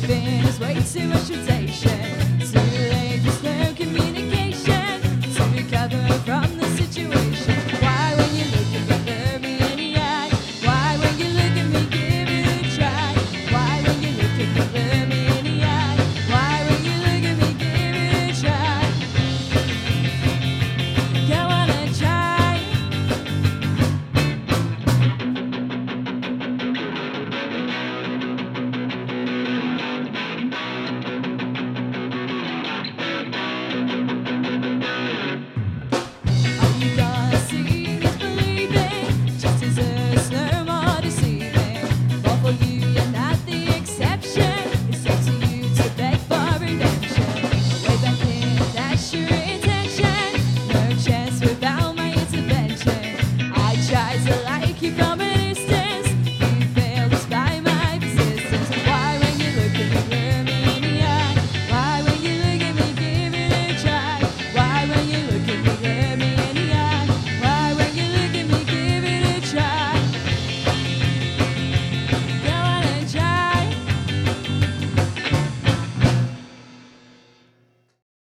giving is way too much.